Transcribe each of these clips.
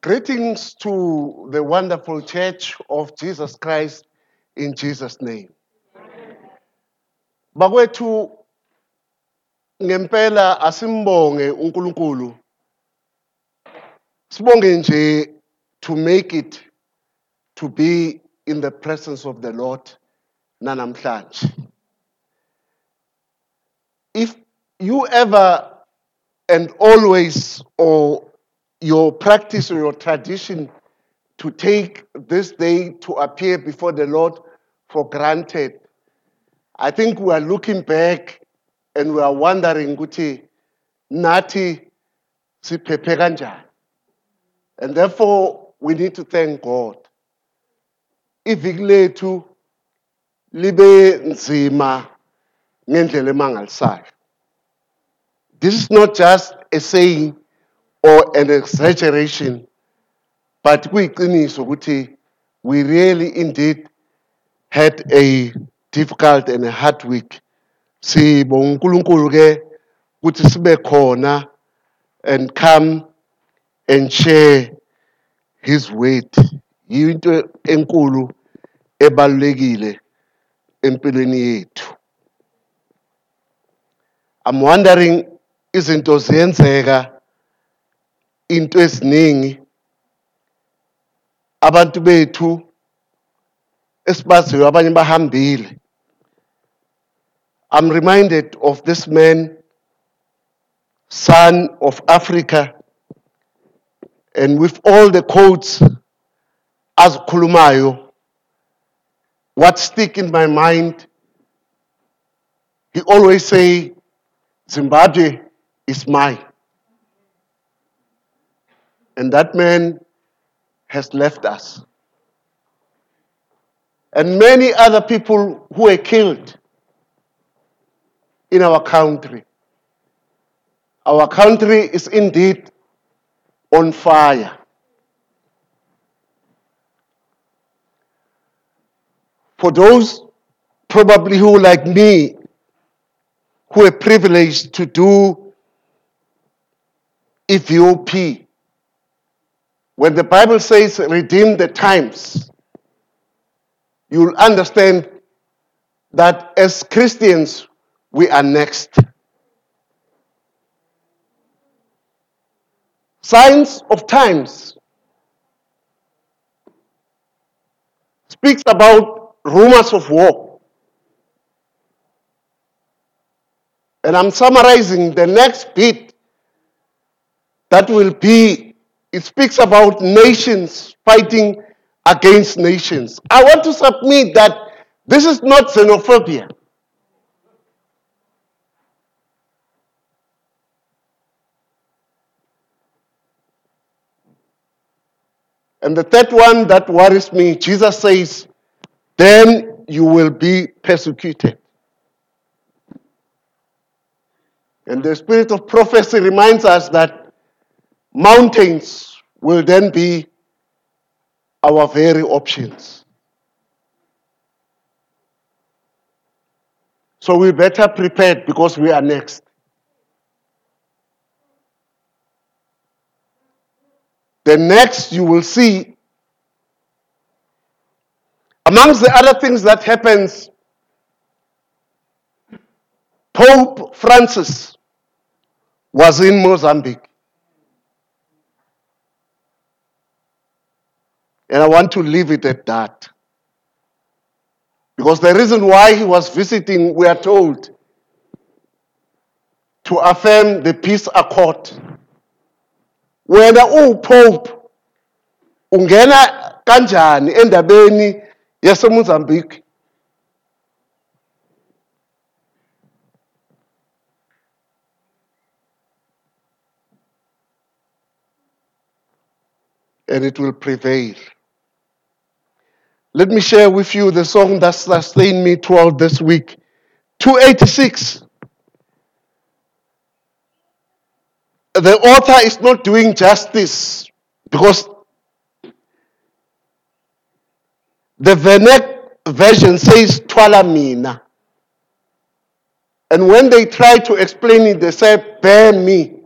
Greetings to the wonderful church of Jesus Christ in Jesus' name. Bakwethu ngempela asimbonge uNkulunkulu. Sibonge nje to make it to be in the presence of the Lord nanamhlanje. If you ever and always or your practice or your tradition to take this day to appear before the Lord for granted. I think we are looking back and we are wondering ukuthi nathi siphephe kanjani. And therefore we need to thank God. Iviki libe nzima ngendlela emangalisayo. This is not just a saying or an exaggeration, but kuyiqiniso ukuthi we really indeed had a difficult and a hard week. Sibonga uNkulunkulu ke ukuthi sibe khona and come and share his word. Yinto enkulu ebalulekile empilweni yethu. I'm wondering izinto ziyenzeka into eziningi abantu bethu esibaziyo abanye bahambile. I'm reminded of this man son of africa and with all the quotes azikhulumayo what stick in my mind he always say zimbabwe is mine and that man has left us. And many other people who were killed in our country. Our country is indeed on fire. For those probably who, like me, who are privileged to do EVOP, when the Bible says redeem the times, you'll understand that as Christians, we are next. Signs of times speaks about rumors of war. And I'm summarizing the next bit that will be it speaks about nations fighting against nations. I want to submit that this is not xenophobia. And the third one that worries me, Jesus says, then you will be persecuted. And the spirit of prophecy reminds us that mountains will then be our very options. So we better prepared because we are next. The next you will see, amongst the other things that happens, Pope Francis was in Mozambique. And I want to leave it at that. Because the reason why he was visiting, we are told, to affirm the peace accord. when the Wena uPope ungena kanjani endabeni yaseMozambique? And it will prevail. Let me share with you the song that sustained me throughout this week. 286. The author is not doing justice because the Venek version says Twala Mina. And when they try to explain it, they say, Bear me.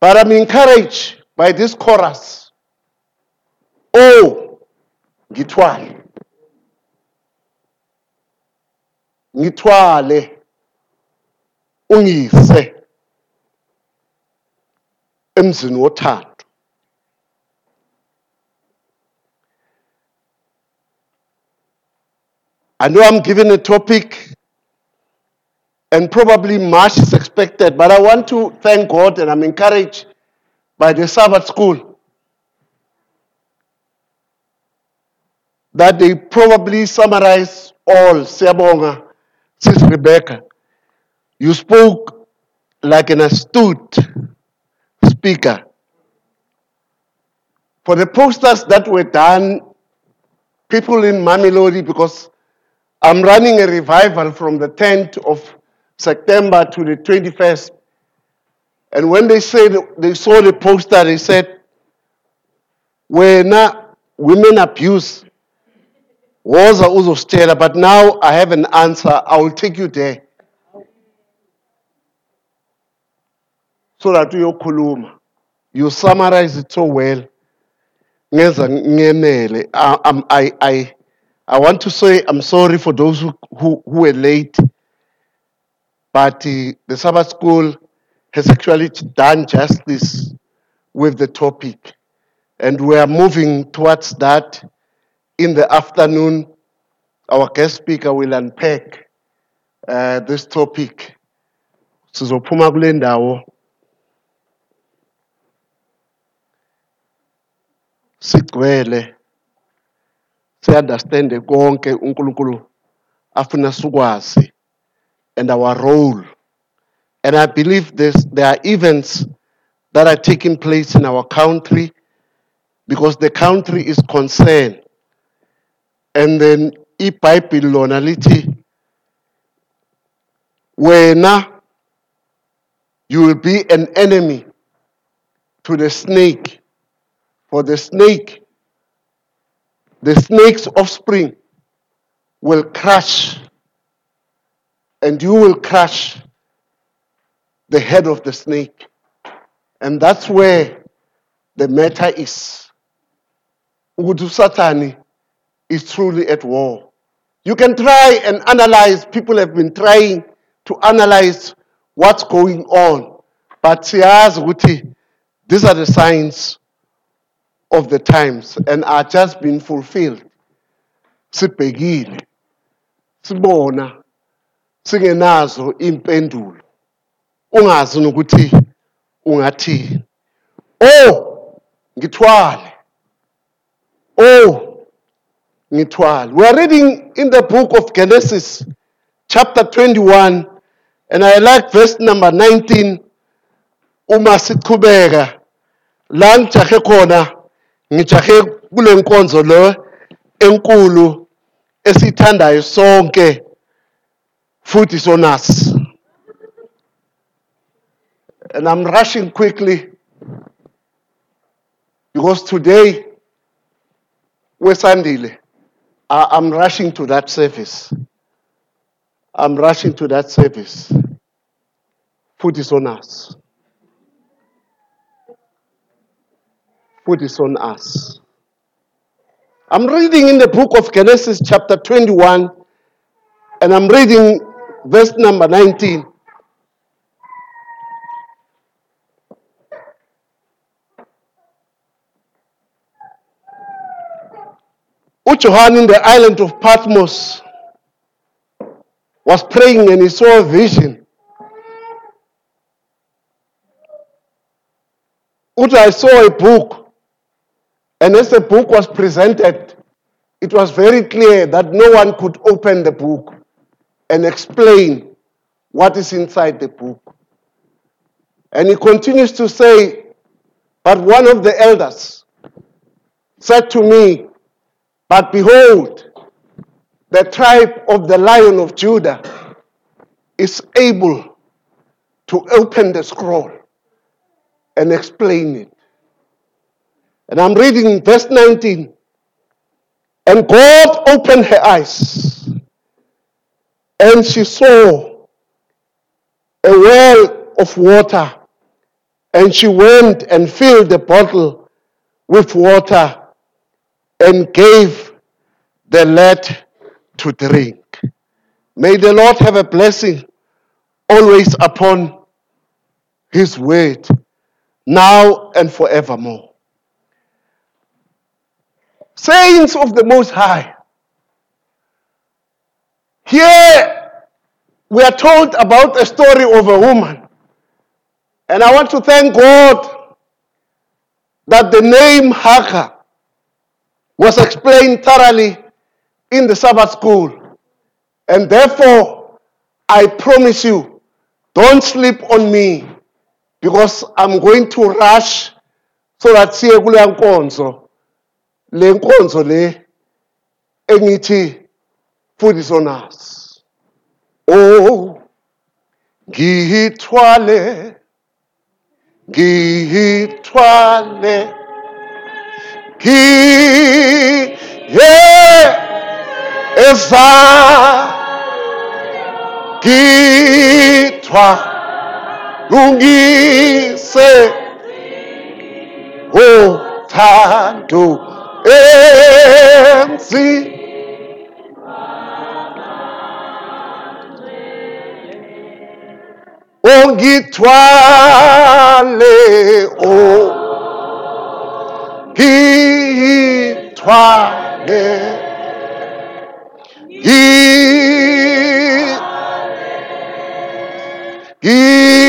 But I'm encouraged by this chorus. Oh, ngithwale. Ngithwale. Ungise. Emzini. I know I'm given a topic and probably much is expected, but I want to thank God and I'm encouraged by the Sabbath school that they probably summarize all. Siyabonga, Sis Rebecca. You spoke like an astute speaker. For the posters that were done, people in Mamelodi, because I'm running a revival from the 10th of September to the 21st. And when they said they saw the poster, they said, Wena women abuse woza uzositshela but now i have an answer. I will take you there. So that uyokhuluma. You summarize it so well. Ngenza ngemele. I, I, I, I want to say i'm sorry for those who, who, who were late. But uh, the sabbath school has actually done justice with the topic. And we are moving towards that in the afternoon our guest speaker will unpack uh, this topic sizophuma kule ndawo. Sigcwele siunderstande konke uNkulunkulu afuna sikwazi and our role. And i believe this there are events that are taking place in our country because the country is concerned and then iBhayibheli lona lithi wena you will be an enemy to the snake. For the snake the snake's offspring will crush and you will crush the head of the snake. And that's where the matter is. Ukuthi usathani is truly at war. You can try and analyze people have been trying to analyze what's going on but siyazi ukuthi these are the signs of the times and are just being fulfilled. Sibhekile sibona singenazo impendulo. Ungazi nokuthi ungathini. Oh ngithwale. Oh ngithwale. We are reading in the book of genesis chapter 21 and i like verse number 19 uma sichubeka la ngijahe khona ngijahe kule nkonzo lo enkulu esithandayo sonke futhi sonasi. And i'm rushing quickly because today wesandile I- i'm rushing to that service i'm rushing to that service futhi sonasi put this on us. I'm reading in the book of Genesis, chapter 21, and I'm reading verse number 19. Ujohan in the island of Patmos was praying and he saw a vision. Uta, I saw a book, and as the book was presented, it was very clear that no one could open the book and explain what is inside the book. And he continues to say, But one of the elders said to me, But behold, the tribe of the lion of Judah is able to open the scroll and explain it. And I'm reading verse 19. And God opened her eyes, and she saw a well of water And she went and filled the bottle with water and gave the lad to drink. May the Lord have a blessing always upon his word, now and forevermore. Saints of the Most High, here we are told about a story of a woman. And I want to thank God that the name Hagar was explained thoroughly in the Sabbath school. And therefore, I promise you, don't sleep on me because I'm going to rush so that siye kule nkonzo. Le nkonzo le fundisa on us. Oh ngithwale ngithwale ngiye eza ngithwale lungise uthando enzi ongithwale o ngithwale Gi- Gi-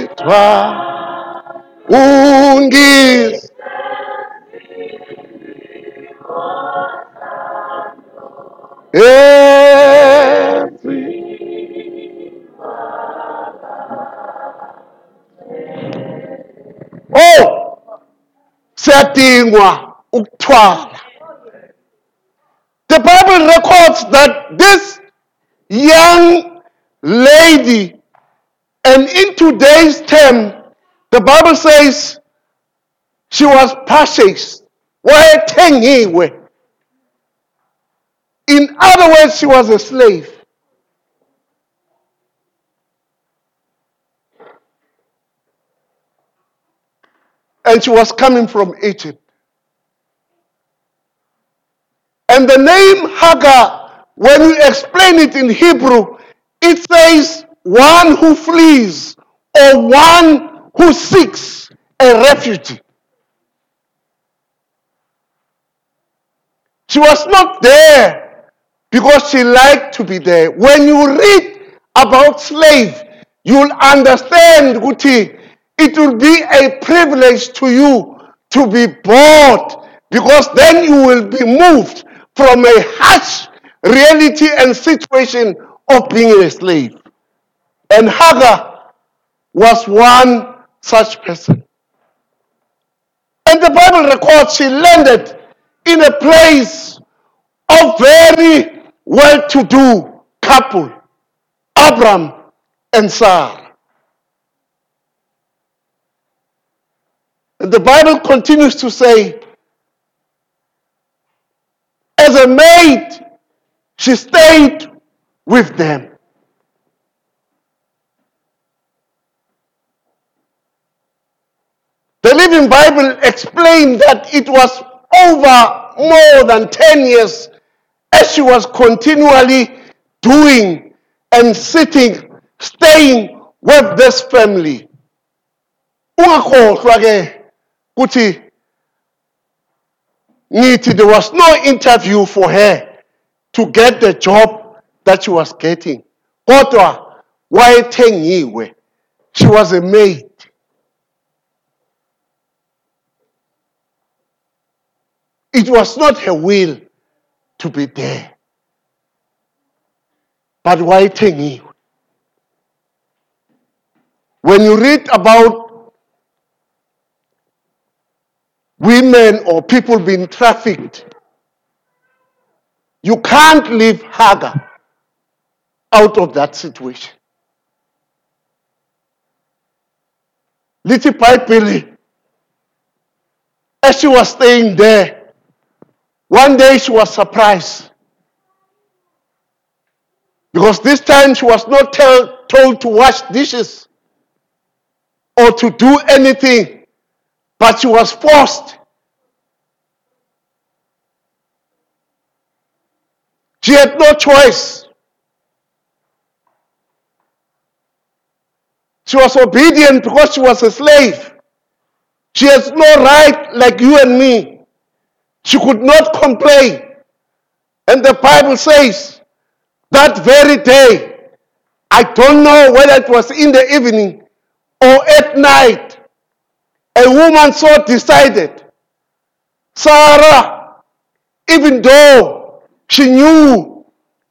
Gitwa ungis. every Oh siyadingwa ukuthwala. The Bible records that this young lady and in today's term the Bible says she was purchased. Wayethengiwe in other words she was a slave and she was coming from Egypt and the name Hagar when you explain it in Hebrew it says one who flees or one who seeks a refuge. She was not there because she liked to be there. When you read about slave, you'll understand, Guti, it will be a privilege to you to be bought because then you will be moved from a harsh reality and situation of being a slave. And Hagar was one such person. And the Bible records she landed in a place of very well-to-do couple, Abram and Sarah. And the Bible continues to say, as a maid, she stayed with them. The Living Bible explained that it was over more than 10 years as she was continually doing and sitting, staying with this family. Ukuthi ngithi there was no interview for her to get the job that she was getting. Kodwa wayethengiwe. She was a maid. It was not her will to be there. But wayethengiwe. When you read about women or people being trafficked, you can't leave Hagar out of that situation. Little Pipe Billy, as she was staying there, One day she was surprised. Because this time she was not tell, told to wash dishes or to do anything, but she was forced. She had no choice. She was obedient because she was a slave. She has no right like you and me. She could not complain. And the Bible says that very day, I don't know whether it was in the evening or at night, a woman so decided, Sarah, even though she knew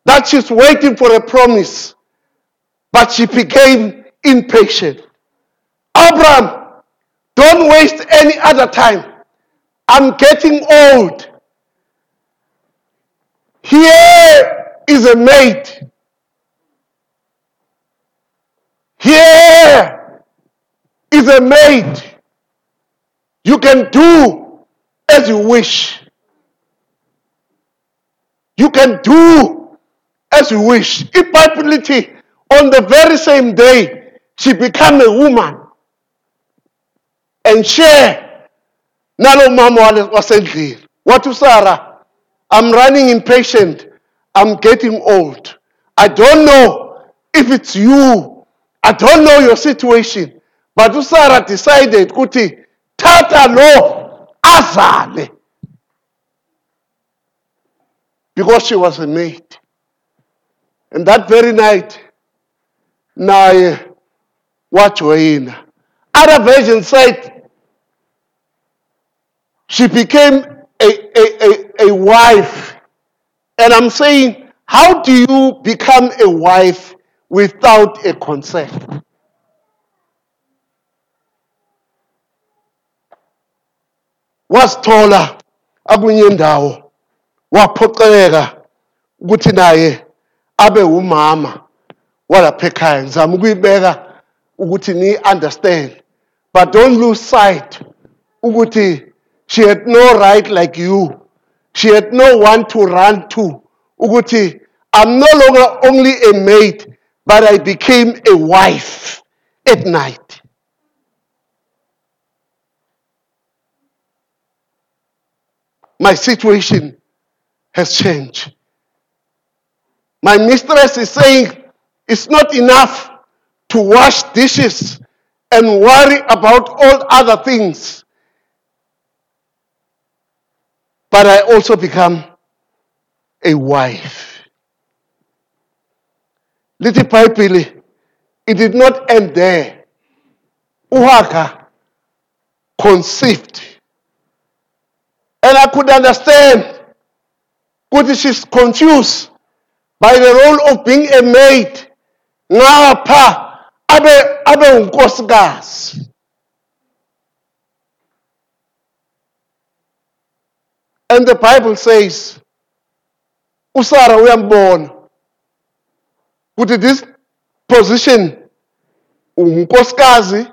that she's waiting for a promise, but she became impatient. Abraham, don't waste any other time. I'm getting old. Here is a maid. Here is a maid. You can do as you wish. You can do as you wish. Ibhayibhilithi on the very same day she became a woman and share nalo mama wasendlini. What to Sarah? I'm running impatient. I'm getting old. I don't know if it's you. I don't know your situation. But uSarah decided ukuthi tata lo azale. Because she was a maid. And that very night, naye wajoyina. Other version said she became a, a, a, a wife. And I'm saying, how do you become a wife without a consent? Wasithola akunye indawo waphoqeleka ukuthi naye abe umama walapha ekhaya. Ngizama ukuyibeka ukuthi ni understand but don't lose sight ukuthi she had no right like you. She had no one to run to ukuthi i'm no longer only a maid but i became a wife at night my situation has changed my mistress is saying it's not enough to wash dishes and worry about all other things. But I also become a wife. Little Bible, it did not end there. Uhaka conceived. And I could understand because she's confused by the role of being a maid. Ngapha abe abe unkosikazi. And the bible says usara uyambona ukuthi this position unkosikazi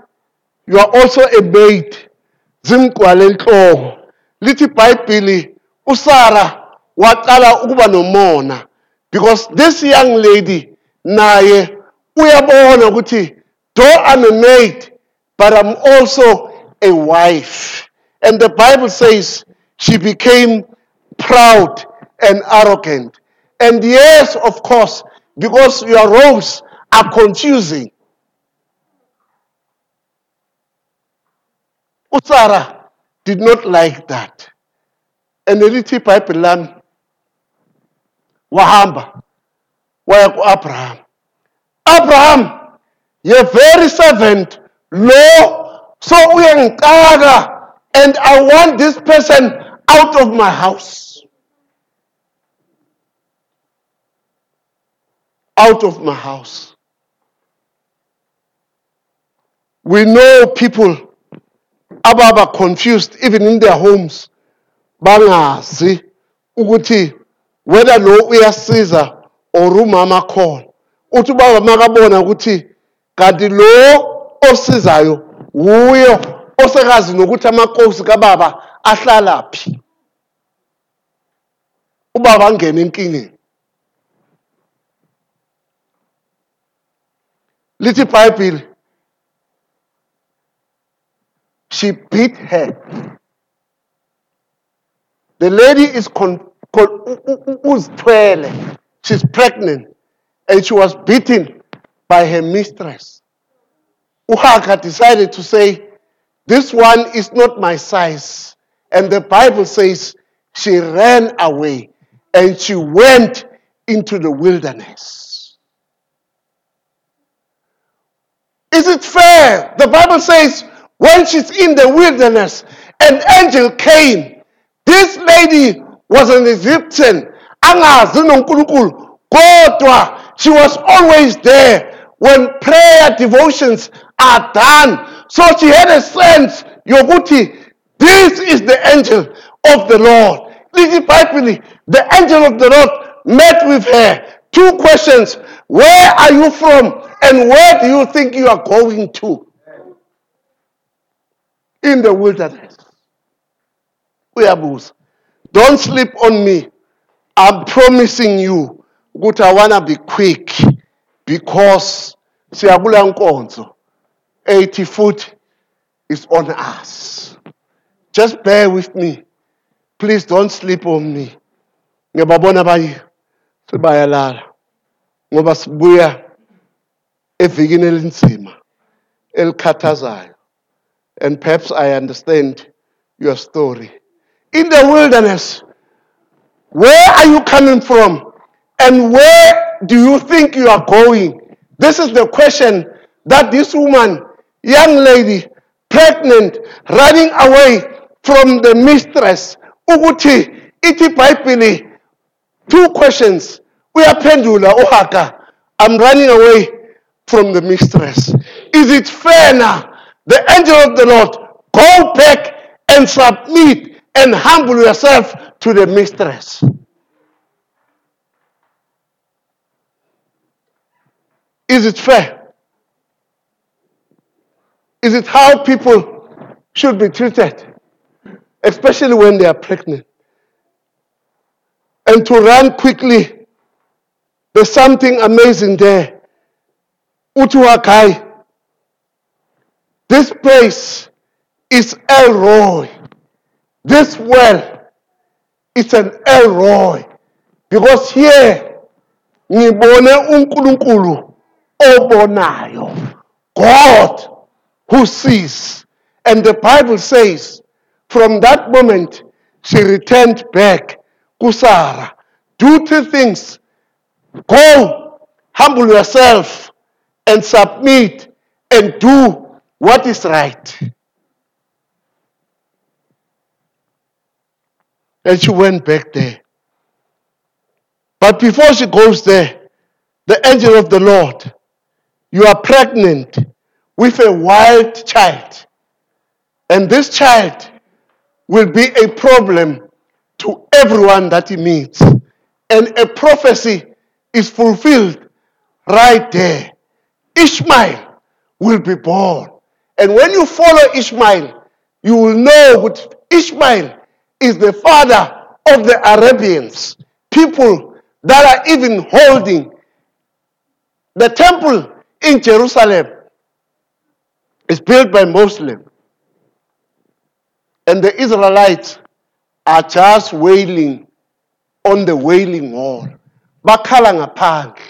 you are also a maid. Zimgcwale lithi ibhayibhili usara waqala ukuba nomona because this young lady naye uyabona ukuthi though I'm a maid but I'm also a wife. And the bible says she became proud and arrogant. And yes of course because your roles are confusing. uSarah did not like that. And elithi iBhayibheli lami wahamba waya ku-Abraham. Abraham, ye very servant lo so uyangixaka and I want this person out of my house. Out of my house. We know people ababa confused even in their homes bangazi ukuthi whether lo uyasiza or umama khona uthi ubaba makabona ukuthi kanti lo osizayo wuyo osekazi nokuthi amakosi kababa ahlala phi. Ubaba angene enkingeni. Lithi ibhayibhile she beat her. The lady is con, con, u- u- u- uzithwele she's pregnant. And she was beaten by her mistress. Uhaga decided to say this one is not my size. And the bible says she ran away and she went into the wilderness. Is it fair? The Bible says when she's in the wilderness, an angel came. This lady was an Egyptian. Angazi noNkulunkulu. Kodwa she was always there when prayer devotions are done. So she had a sense yokuthi this is the angel of the Lord. Lithi iBhayibheli, the angel of the Lord met with her. Two questions. Where are you from? And where do you think you are going to? In the wilderness. Uyabuza. Don't sleep on me. I'm promising you ukuthi I wanna be quick because siyakula nkonzo 80 foot is on us. Just bear with me. Please don't sleep on me. Ngiyababona abanye sebayalala ngoba sibuya evikini elinzima elikhathazayo and perhaps I understand your story. In the wilderness, where are you coming from? And where do you think you are going? This is the question that this woman, young lady, pregnant, running away from the mistress, ukuthi ithi iBhayibheli two questions. Uyaphendula oh, uHaga, I'm running away from the mistress. Is it fair now? The angel of the Lord, go back and submit and humble yourself to the mistress. Is it fair? Is it how people should be treated? Especially when they are pregnant. And to run quickly, there's something amazing there. Utuakai. This place is El Roi. This well is an El Roi. Because here, ngibone uNkulunkulu obonayo. God who sees. And the Bible says, from that moment, she returned back to Sarah. Do two things. Go, humble yourself, and submit, and do what is right. And she went back there. But before she goes there, the angel of the Lord, you are pregnant with a wild child. And this child will be a problem to everyone that he meets. And a prophecy is fulfilled right there. Ishmael will be born. And when you follow Ishmael, you will know that Ishmael is the father of the Arabians, people that are even holding the temple in Jerusalem is built by Muslims. And the Israelites are just wailing on the wailing wall. Bakhala ngaphandle.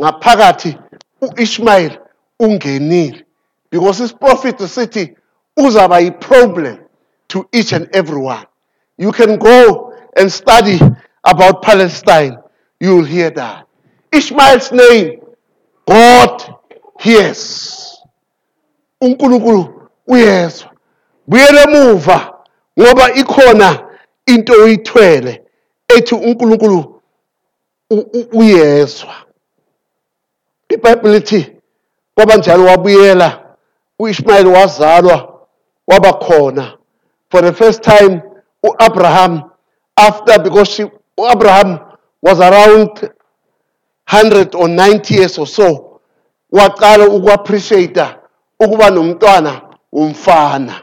Ngaphakathi uIshmael ungenile. Because prophet sithi uzaba yi-problem to each and everyone. You can go and study about Palestine. You will hear that. Ishmael's name, God hears. uNkulunkulu uyezwa buyele emuva ngoba ikhona into oyithwele ethi uNkulunkulu uyezwa iBhayibheli lithi kwaba njalo wabuyela uIshmael wazalwa waba khona. For the first time uAbraham after because she, uAbraham was around 190 years or so waqala ukuappreciate ukuba nomntwana umfana.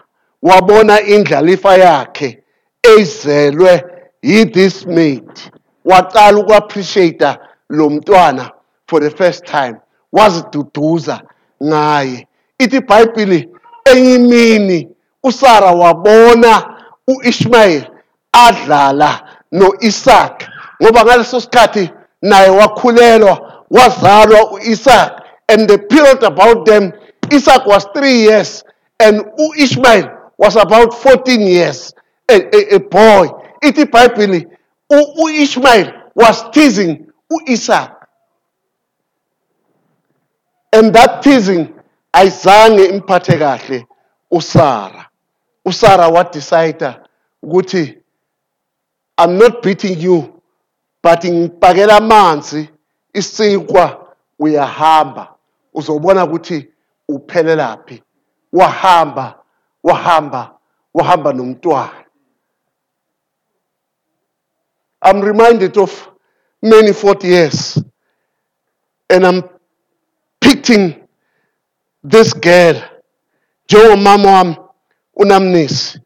Wabona indlalifa yakhe ezelwe yi this mate waqala uku-appreciate lo mntwana for the first time. Waziduduza ngaye. Ithi ibhayibhile enye usara wabona u-ishmayeli adlala no-isaka ngoba ngaleso sikhathi naye wakhulelwa wazalwa u-isaka and the period about them isaac was three years and u-ishmayel was about 14 years a, a, a boy. Ithi ibhayibhile u- u-ishmayel was teasing u-isaac. And that teasing ayizange imphathe kahle usara usara wadecide ukuthi i'm not beating you but ngipakela amanzi isinkwa uyahamba. Uzobona ukuthi uphelelaphi. Wahamba wahamba wahamba nomntwana. I'm reminded of many 40 years and i'm picking this girl njengomama wami unamnisi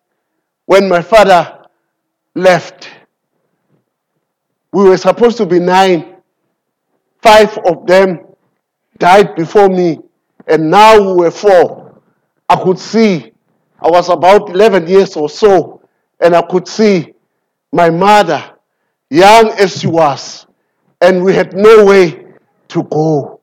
when my father left we were supposed to be nine. Five of them died before me and now we were four. I could see i was about 11 years or so and i could see my mother young as she was and we had no way to go.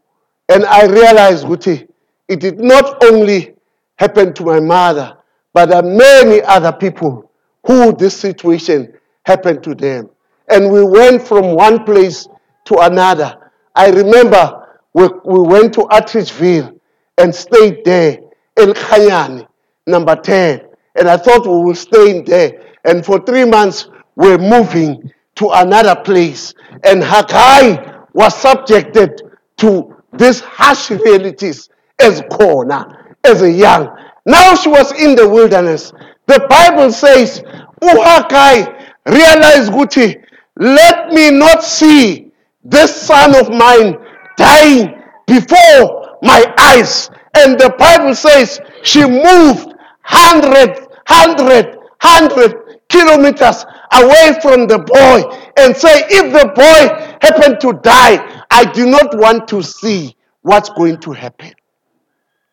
And I realized, Guti, it did not only happen to my mother, but there are many other people who this situation happened to them. And we went from one place to another. I remember we, we went to Atteridgeville and stayed there, El Khayani, number 10. And I thought we would stay in there. And for three months, we're moving to another place. And Hakai was subjected to these harsh realities as Kona, as a young. Now she was in the wilderness. The Bible says, Uhakai realized Guti, let me not see this son of mine dying before my eyes. And the Bible says she moved hundred, hundred, hundred kilometers away from the boy and say, if the boy happened to die, I do not want to see what's going to happen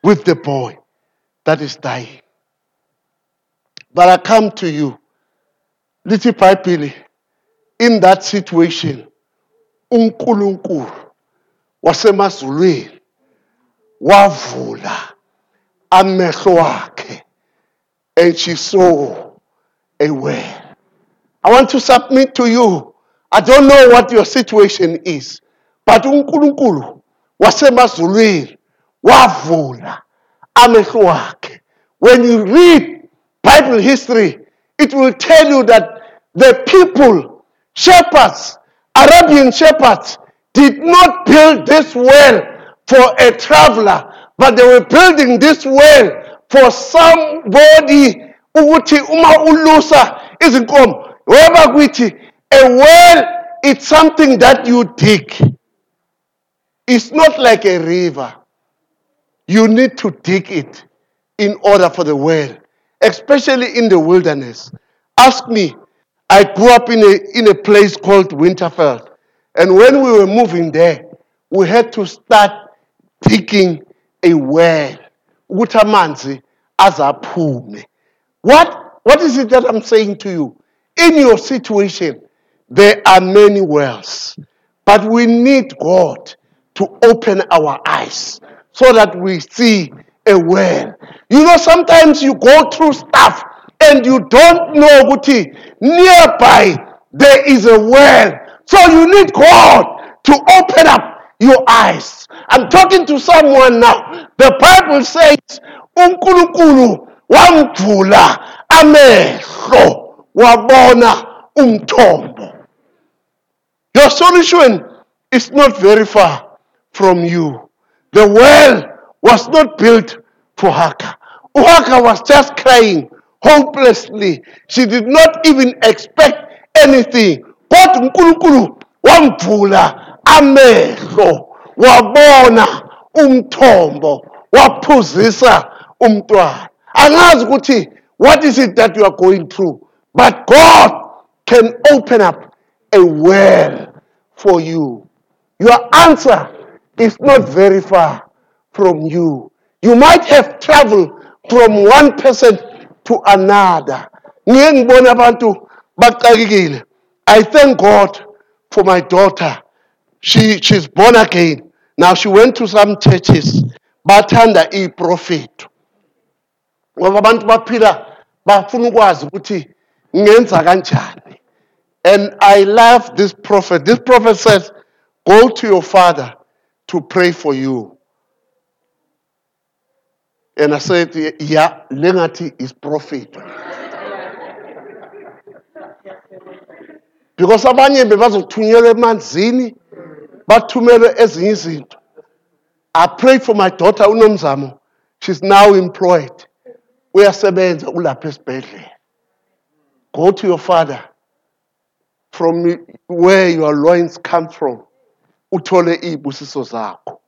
with the boy that is dying. But I come to you, little Pipili, in that situation, uNkulunkulu wasemazulwini wavula amehlo wakhe and she saw a well. I want to submit to you. I don't know what your situation is, but uNkulunkulu wasemazulwini wavula amehlo wakhe. When you read Bible history, it will tell you that the people, shepherds, Arabian shepherds, did not build this well for a traveler, but they were building this well for somebody ukuthi uma ulusa izinkomo. Weba kuthi a well it's something that you dig. It's not like a river you need to dig it in order for the well especially in the wilderness. Ask me. I grew up in a, in a place called Winterveld and when we were moving there we had to start digging a well. Ukuthi amanzi azaphume. What what is it that i'm saying to you? In your situation there are many wells but we need god to open our eyes so that we see a well you know sometimes you go through stuff and you don't know ukuthi nearby there is a well so you need god to open up your eyes. I'm talking to someone now. The Bible says, uNkulunkulu wamvula amehlo wabona umthombo. Your solution is not very far from you. The well was not built for Haka. Hagar was just crying hopelessly. She did not even expect anything. But uNkulunkulu wamvula amehlo wabona umthombo waphuzisa umntwana angazi ukuthi what is it that you are going through but god can open up a well for you. Your answer is not very far from you. You might have traveled from one person to another. I thank God for my daughter. She, she's born again. Now she went to some churches. Ukwazi ukuthi ngenza kanjani. And I love this prophet. This prophet says, Go to your father to pray for you. And I said, Yeah, Lengati is prophet. Because abanye bebazothunyelwa emanzini bathumelwe ezinye izinto. I prayed for my daughter unomzamo. She's now employed. Uyasebenza ulapha esibhedlela. Go to your father from where your loins come from. Uthole izibusiso zakho.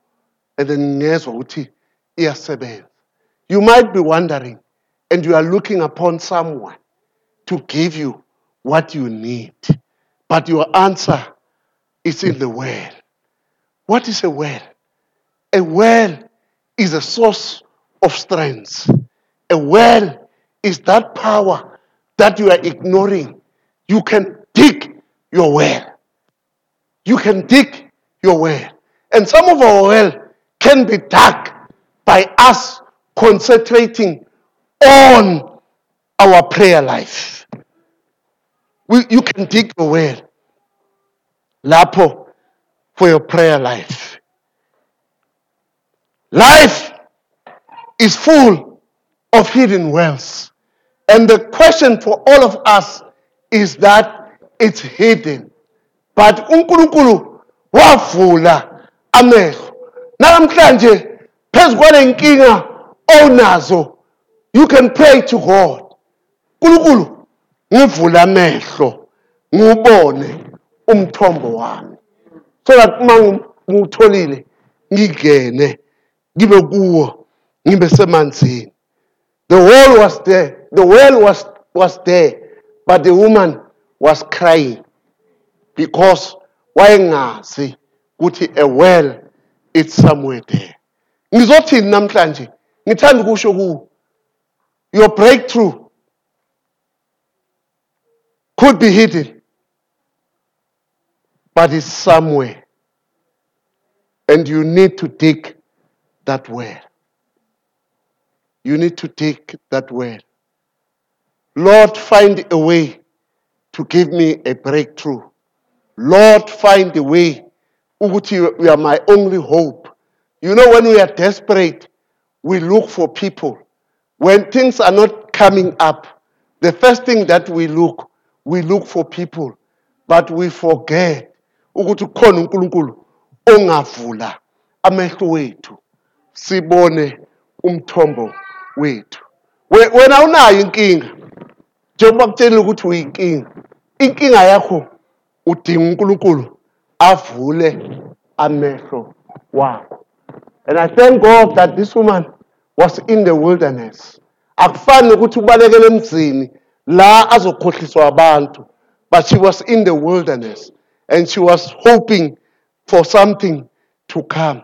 And then ngezwe ukuthi iyasebenza. You might be wondering and you are looking upon someone to give you what you need. But your answer is in the well. What is a well? A well is a source of strength. A well is that power that you are ignoring. You can dig your well. You can dig your well. And some of our well can be dug by us concentrating on our prayer life. We, you can dig your well. Lapo for your prayer life. Life is full of hidden wells. And the question for all of us is that it's hidden. But uNkulunkulu wavula amehlo. Namhlanje phezu kwale nkinga onazo you can pray to God. Nkulunkulu ngivula amehlo ngubone umthombo wami. So that uma ngutholile ngingene ngibe kuwo ngibe semanzini. The well was there. The well was, was there. But the woman was crying because wayengazi ukuthi a well it's somewhere there. Ngizothini namhlanje? Ngithanda ukusho kuwo. Your breakthrough could be hidden, but it's somewhere. And you need to dig that well. You need to dig that well. Lord, find a way to give me a breakthrough. Lord, find a way. Ukuthi you are my only hope. You know, when we are desperate, we look for people. When things are not coming up, the first thing that we look, we look for people. But we forget ukuthi kukhona uNkulunkulu ongavula amehlo wethu sibone umthombo wethu. We- Wena unayo inkinga. Njengoba kutshelile ukuthi uyinkinga. Inkinga yakho udinga uNkulunkulu avule amehlo wakho. And I thank God that this woman was in the wilderness. Akufani ukuthi ubalekele emzini la azokhohliswa abantu. But she was in the wilderness and she was hoping for something to come.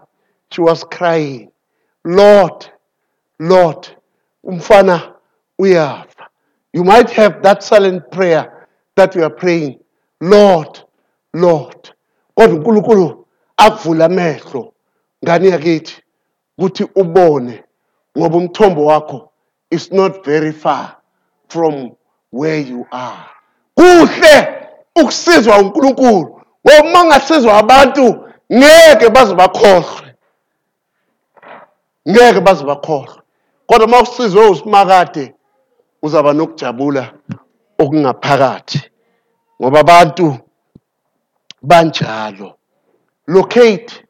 She was crying, Lord, Lord, umfana uyafa. You might have that silent prayer that you are praying, Lord, Lord. Kodwa uNkulunkulu akuvula amehlo ngani yakithi ukuthi ubone ngoba umthombo wakho is not very far from where you are. Kuhle ukusizwa uNkulunkulu ngoba uma ngasizwa abantu ngeke baze bakhohlwe. Ngeke baze bakhohlwe. Kodwa uma usizwe usimakade uzaba nokujabula okungaphakathi ngoba abantu banjalo. Locate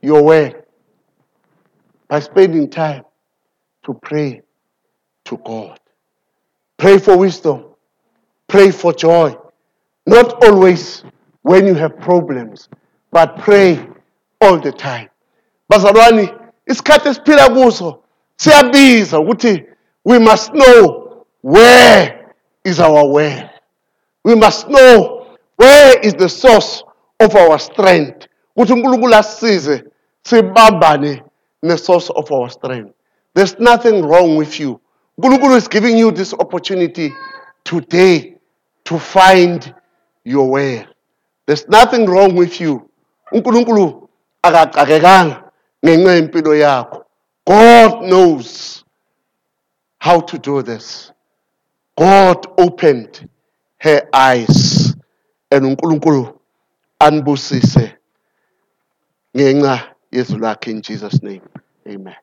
your way by spending time to pray to God. Pray for wisdom. Pray for joy. Not always when you have problems but pray all the time. Bazalwane isikhathi esiphila kuso siyabiza ukuthi we must know where is our well we must know where is the source of our strength. Ukuthi unkulunkulu asisize sibambane ne-source of our strength. There's nothing wrong with you. Unkulunkulu is giving you this opportunity today to find your way. There's nothing wrong with you. Unkulunkulu akacakekanga ngenxa yempilo yakho. God knows how to do this. God opened her eyes and unkulunkulu anibusise ngenxa yezwi lakhe in jesus name. Amen